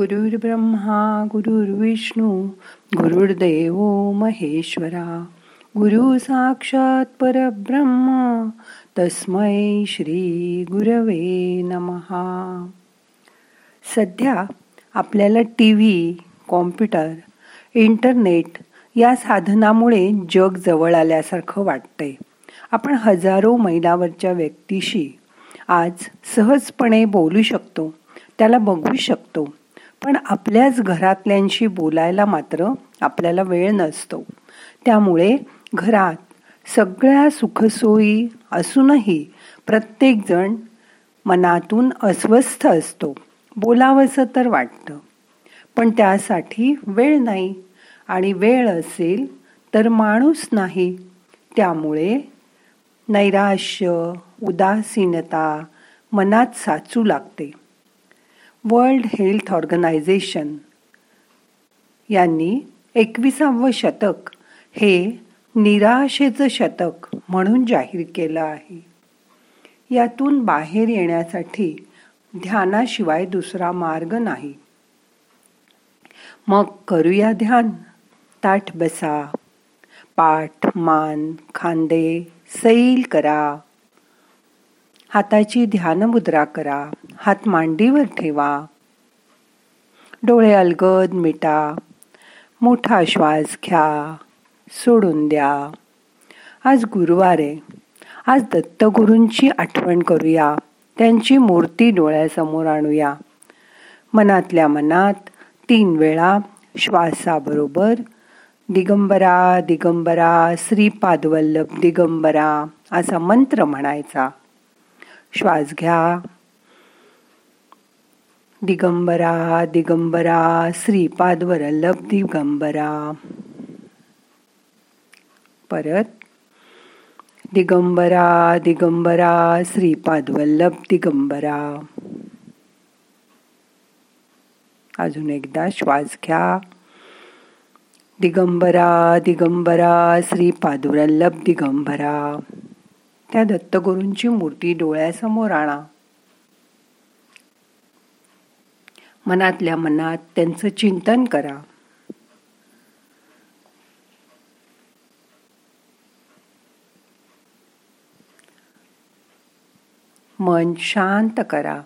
गुरुर्ब्रह्मा गुरुर्विष्णू गुरुर्देव महेश्वरा. गुरु साक्षात परब्रह्म तस्मै श्री गुरवे नमहा सध्या आपल्याला टी व्ही कॉम्प्युटर इंटरनेट या साधनामुळे जग जवळ आल्यासारखं वाटतंय. आपण हजारो मैलावरच्या व्यक्तीशी आज सहजपणे बोलू शकतो त्याला बघू शकतो. पण आपल्याच घरातल्यांशी बोलायला मात्र आपल्याला वेळ नसतो. त्यामुळे घरात सगळ्या सुखसोयी असूनही प्रत्येकजण मनातून अस्वस्थ असतो. बोलावंसं तर वाटतं. पण त्यासाठी वेळ नाही आणि वेळ असेल तर माणूस नाही. त्यामुळे नैराश्य उदासीनता मनात साचू लागते. वर्ल्ड हेल्थ ऑर्गनायझेशन यांनी एकविसावं शतक हे निराशेचं शतक म्हणून जाहीर केलं आहे. यातून बाहेर येण्यासाठी ध्यानाशिवाय दुसरा मार्ग नाही. मग करूया ध्यान. ताठ बसा. पाठ मान खांदे सैल करा. हाताची ध्यानमुद्रा करा. हात मांडीवर ठेवा. डोळे अलगद मिटा. मोठा श्वास घ्या. सोडून द्या. आज गुरुवार आहे. आज दत्तगुरूंची आठवण करूया. त्यांची मूर्ती डोळ्यासमोर आणूया. मनातल्या मनात तीन वेळा श्वासाबरोबर दिगंबरा दिगंबरा श्रीपादवल्लभ दिगंबरा असा मंत्र म्हणायचा. श्वास घ्या. दिगंबरा दिगंबरा श्रीपादवर लभ दिगंबरा. परत दिगंबरा दिगंबरा श्रीपादवल्लभ दिगंबरा. अजून एकदा श्वास घ्या. दिगंबरा दिगंबरा श्रीपादवल्लभ दिगंबरा. त्या दत्तगुरूंची मूर्ती डोळ्यासमोर आणा. मनातल्या मनात त्यांचं चिंतन करा. मन शांत करा.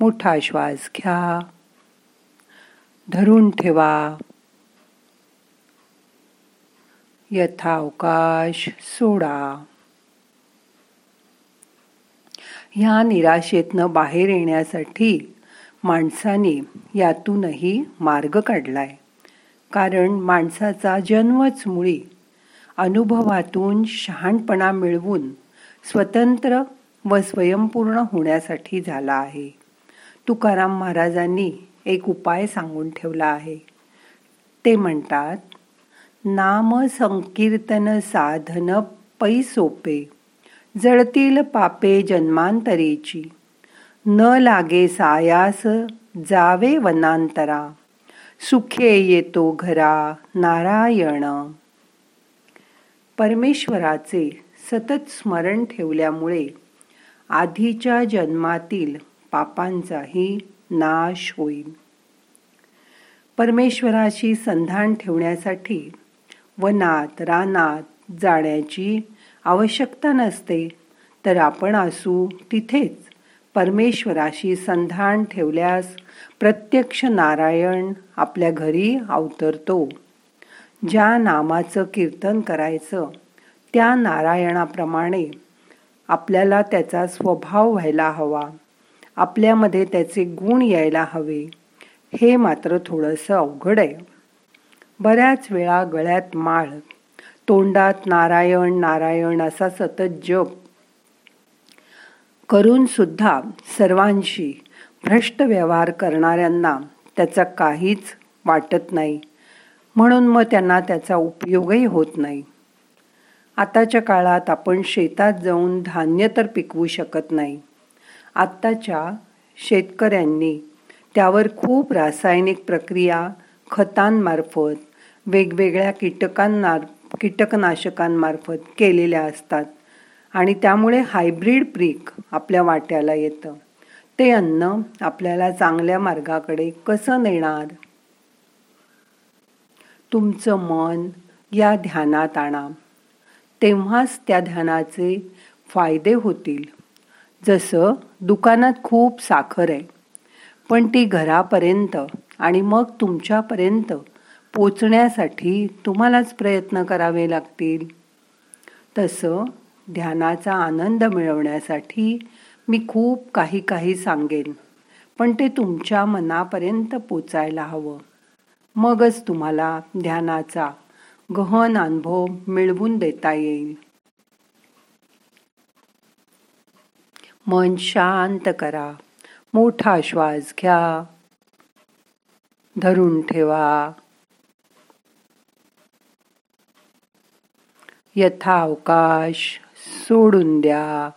मोठा श्वास घ्या. धरून ठेवा. यथावकाश सोडा. ह्या निराशेतनं बाहेर येण्यासाठी माणसाने यातूनही मार्ग काढलाय. कारण माणसाचा जन्मच मुळी अनुभवातून शहाणपणा मिळवून स्वतंत्र व स्वयंपूर्ण होण्यासाठी झाला आहे. तुकाराम महाराजांनी एक उपाय सांगून ठेवला आहे. ते म्हणतात नाम संकीर्तन साधन पै सोपे जळतील पापे जन्मांतरेची. न लागे सायास जावे वनांतरा. सुखे येतो घरा नारायण. परमेश्वराचे सतत स्मरण ठेवल्यामुळे आधीच्या जन्मातील पापांचाही नाश होईल. परमेश्वराशी संधान ठेवण्यासाठी वनात रानात जाण्याची आवश्यकता नसते तर आपण असू तिथेच. परमेश्वराशी संधान ठेवल्यास प्रत्यक्ष नारायण आपल्या घरी अवतरतो. ज्या नामाचं कीर्तन करायचं त्या नारायणाप्रमाणे आपल्याला त्याचा स्वभाव व्हायला हवा. आपल्यामध्ये त्याचे गुण यायला हवे. हे मात्र थोडंसं अवघड आहे. बऱ्याच वेळा गळ्यात माळ तोंडात नारायण नारायण असा सतत जप करून सुद्धा सर्वांशी भ्रष्ट व्यवहार करणाऱ्यांना त्याचा काहीच वाटत नाही. म्हणून मग त्यांना त्याचा उपयोगही होत नाही. आताच्या काळात आपण शेतात जाऊन धान्य तर पिकवू शकत नाही. आत्ताच्या शेतकऱ्यांनी त्यावर खूप रासायनिक प्रक्रिया खतांमार्फत वेगवेगळ्या कीटकांना कीटकनाशकांमार्फत केलेल्या असतात. आणि त्यामुळे हायब्रीड पीक आपल्या वाट्याला येतं. ते अन्न आपल्याला चांगल्या मार्गाकडे कसं नेणार? तुमचं मन या ध्यानात आणा. तेव्हाच त्या ध्यानाचे फायदे होतील. जसं दुकानात खूप साखर आहे पण ती घरापर्यंत आणि मग तुमच्यापर्यंत पोचण्यासाठी तुम्हालाच प्रयत्न करावे लागतील. तसं ध्यानाचा आनंद मिळवण्यासाठी मी खूप काही काही सांगेन पण ते तुमच्या मनापर्यंत पोचायला हवं. मगच तुम्हाला ध्यानाचा गहन अनुभव मिळवून देता येईल. मन शांत करा मोठा श्वास घ्या धरून ठेवा. यथावकाश सोडून द्या.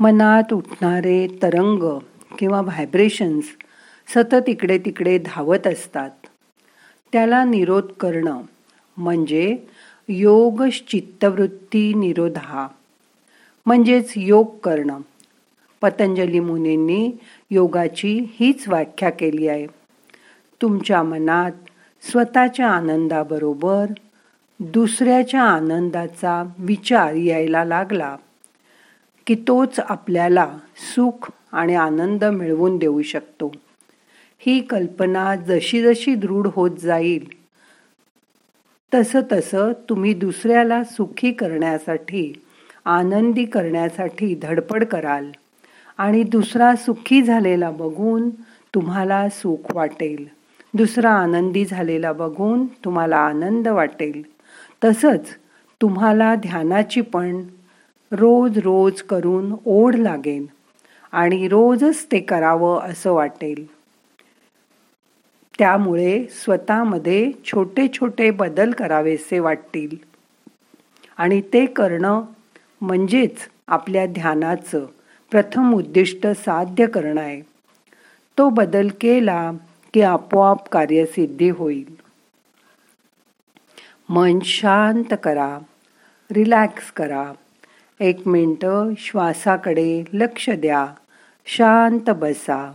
मनात उठणारे तरंग किंवा व्हायब्रेशन्स सतत इकडे तिकडे धावत असतात. त्याला निरोध करणं म्हणजे योग चित्तवृत्ती निरोधा. म्हणजेच योग करणं. पतंजली मुनींनी योगाची हीच व्याख्या केली आहे. तुमच्या मनात स्वतःच्या आनंदाबरोबर दुसऱ्याच्या आनंदाचा विचार यायला लागला की तोच आपल्याला सुख आणि आनंद मिळवून देऊ शकतो. ही कल्पना जशी जशी दृढ होत जाईल तसं तसं तुम्ही दुसऱ्याला सुखी करण्यासाठी आनंदी करण्यासाठी धडपड कराल आणि दुसरा सुखी झालेला बघून तुम्हाला सुख वाटेल. दुसरा आनंदी झालेला बघून तुम्हाला आनंद वाटेल. तसंच तुम्हाला ध्यानाची पण रोज रोज करून ओढ लागेल आणि रोजच ते करावं असं वाटेल. त्यामुळे स्वतःमध्ये छोटे छोटे बदल करावेसे वाटतील. आणि ते करणं म्हणजेच आपल्या ध्यानाचं प्रथम उद्दिष्ट साध्य करणं आहे. तो बदल केला की आपोआप कार्यसिद्धी होईल. मन शांत करा रिलॅक्स करा. एक मिनटं श्वासाकडे लक्ष द्या शांत बसा.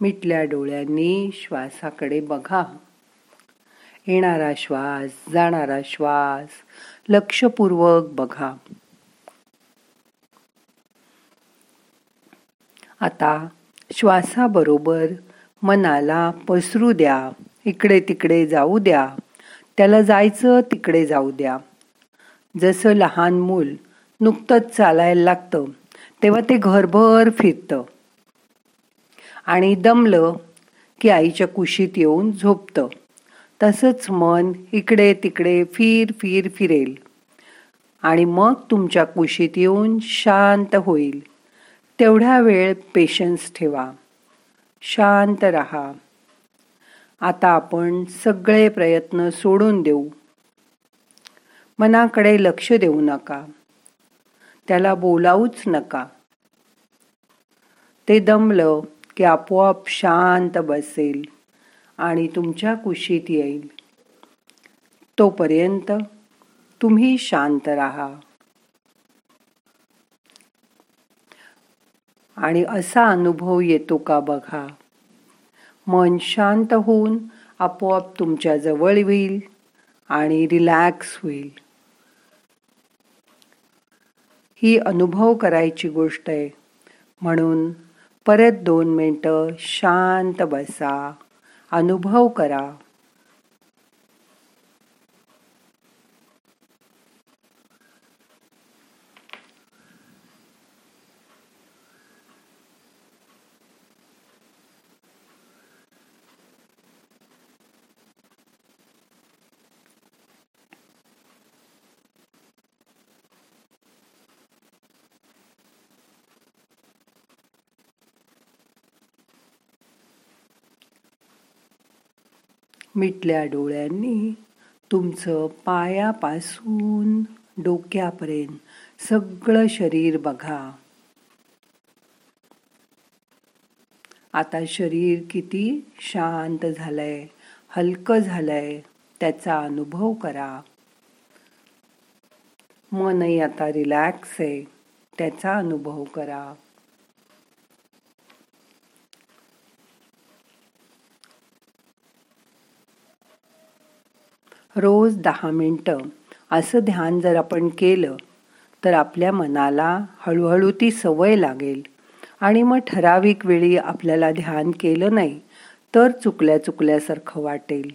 मिटल्या डोळ्यांनी श्वासाकडे बघा. येणारा श्वास जाणारा श्वास लक्षपूर्वक बघा. आता श्वासाबरोबर मनाला पसरू द्या. इकडे तिकडे जाऊ द्या. त्याला जायचं तिकडे जाऊ द्या. जसं लहान मूल नुकतंच चालायला लागतं तेव्हा ते घरभर फिरतं. आणि दमलं की आईच्या कुशीत येऊन झोपतं. तसंच मन इकडे तिकडे फिर फिर फिरेल. आणि मग तुमच्या कुशीत येऊन शांत होईल. तेवढ्या वेळ पेशन्स ठेवा. शांत रहा. आता आपण सगळे प्रयत्न सोडून देऊ. मनाकडे लक्ष देऊ नका. त्याला बोलावूच नका. ते दमलं की आपोआप शांत बसेल आणि तुमच्या कुशीत येईल. तोपर्यंत तुम्ही शांत राहा. आणि असा अनुभव येतो का बघा. मन शांत होऊन आपोआप तुमच्या जवळ येईल आणि रिलॅक्स होईल. ही अनुभव करायची गोष्ट आहे. म्हणून परत दोन मिनटं शांत बसा. अनुभव करा. मिटल्या डोळ्यांनी तुमचं पायापासून डोक्यापर्यंत सगळं शरीर बघा. आता शरीर किती शांत झालंय हलकं झालंय त्याचा अनुभव करा. मनही आता रिलॅक्स आहे त्याचा अनुभव करा. रोज दहा मिनटं. असं ध्यान जर आपण केलं तर आपल्या मनाला हळूहळू ती सवय लागेल. आणि मग ठराविक वेळी आपल्याला ध्यान केलं नाही तर चुकल्या चुकल्यासारखं वाटेल.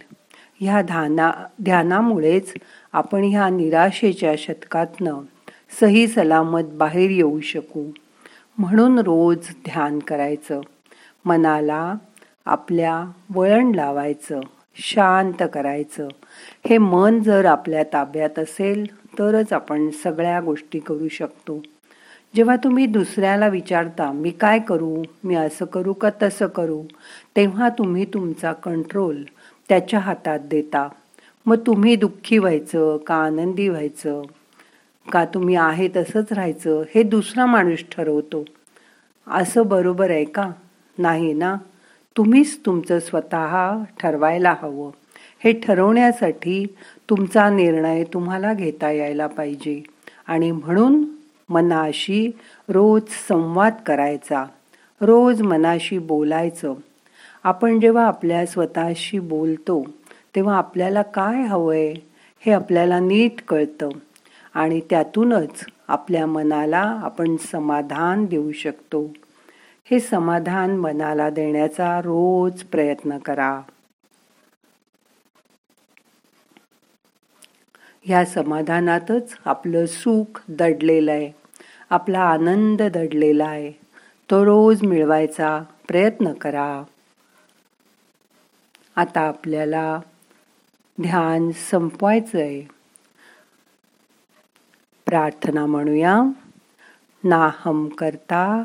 ह्या ध्याना ध्यानामुळेच आपण ह्या निराशेच्या शतकातनं सही सलामत बाहेर येऊ शकू. म्हणून रोज ध्यान करायचं. मनाला आपल्या वळण लावायचं. शांत करायचं. हे मन जर आपल्या ताब्यात असेल तरच आपण सगळ्या गोष्टी करू शकतो. जेव्हा तुम्ही दुसऱ्याला विचारता मी काय करू? मी असं करू का तसं करू? तेव्हा तुम्ही तुमचा कंट्रोल त्याच्या हातात देता. मग तुम्ही दुःखी व्हायचं का आनंदी व्हायचं? का तुम्ही आहे तसंच राहायचं? हे दुसरा माणूस ठरवतो. असं बरोबर आहे का? नाही ना? तुम्हीच तुमचं स्वतः ठरवायला हवं. हे ठरवण्यासाठी तुमचा निर्णय तुम्हाला घेता यायला पाहिजे. आणि म्हणून मनाशी रोज संवाद करायचा. रोज मनाशी बोलायचं. आपण जेव्हा आपल्या स्वतःशी बोलतो तेव्हा आपल्याला काय हवंय हे आपल्याला नीट कळतं. आणि त्यातूनच आपल्या मनाला आपण समाधान देऊ शकतो. हे समाधान मनाला देण्याचा रोज प्रयत्न करा. ह्या समाधानातच आपलं सुख दडलेलं आहे. आपला आनंद दडलेला आहे. तो रोज मिळवायचा प्रयत्न करा. आता आपल्याला ध्यान संपवायचं आहे प्रार्थना म्हणूया. नाहम करता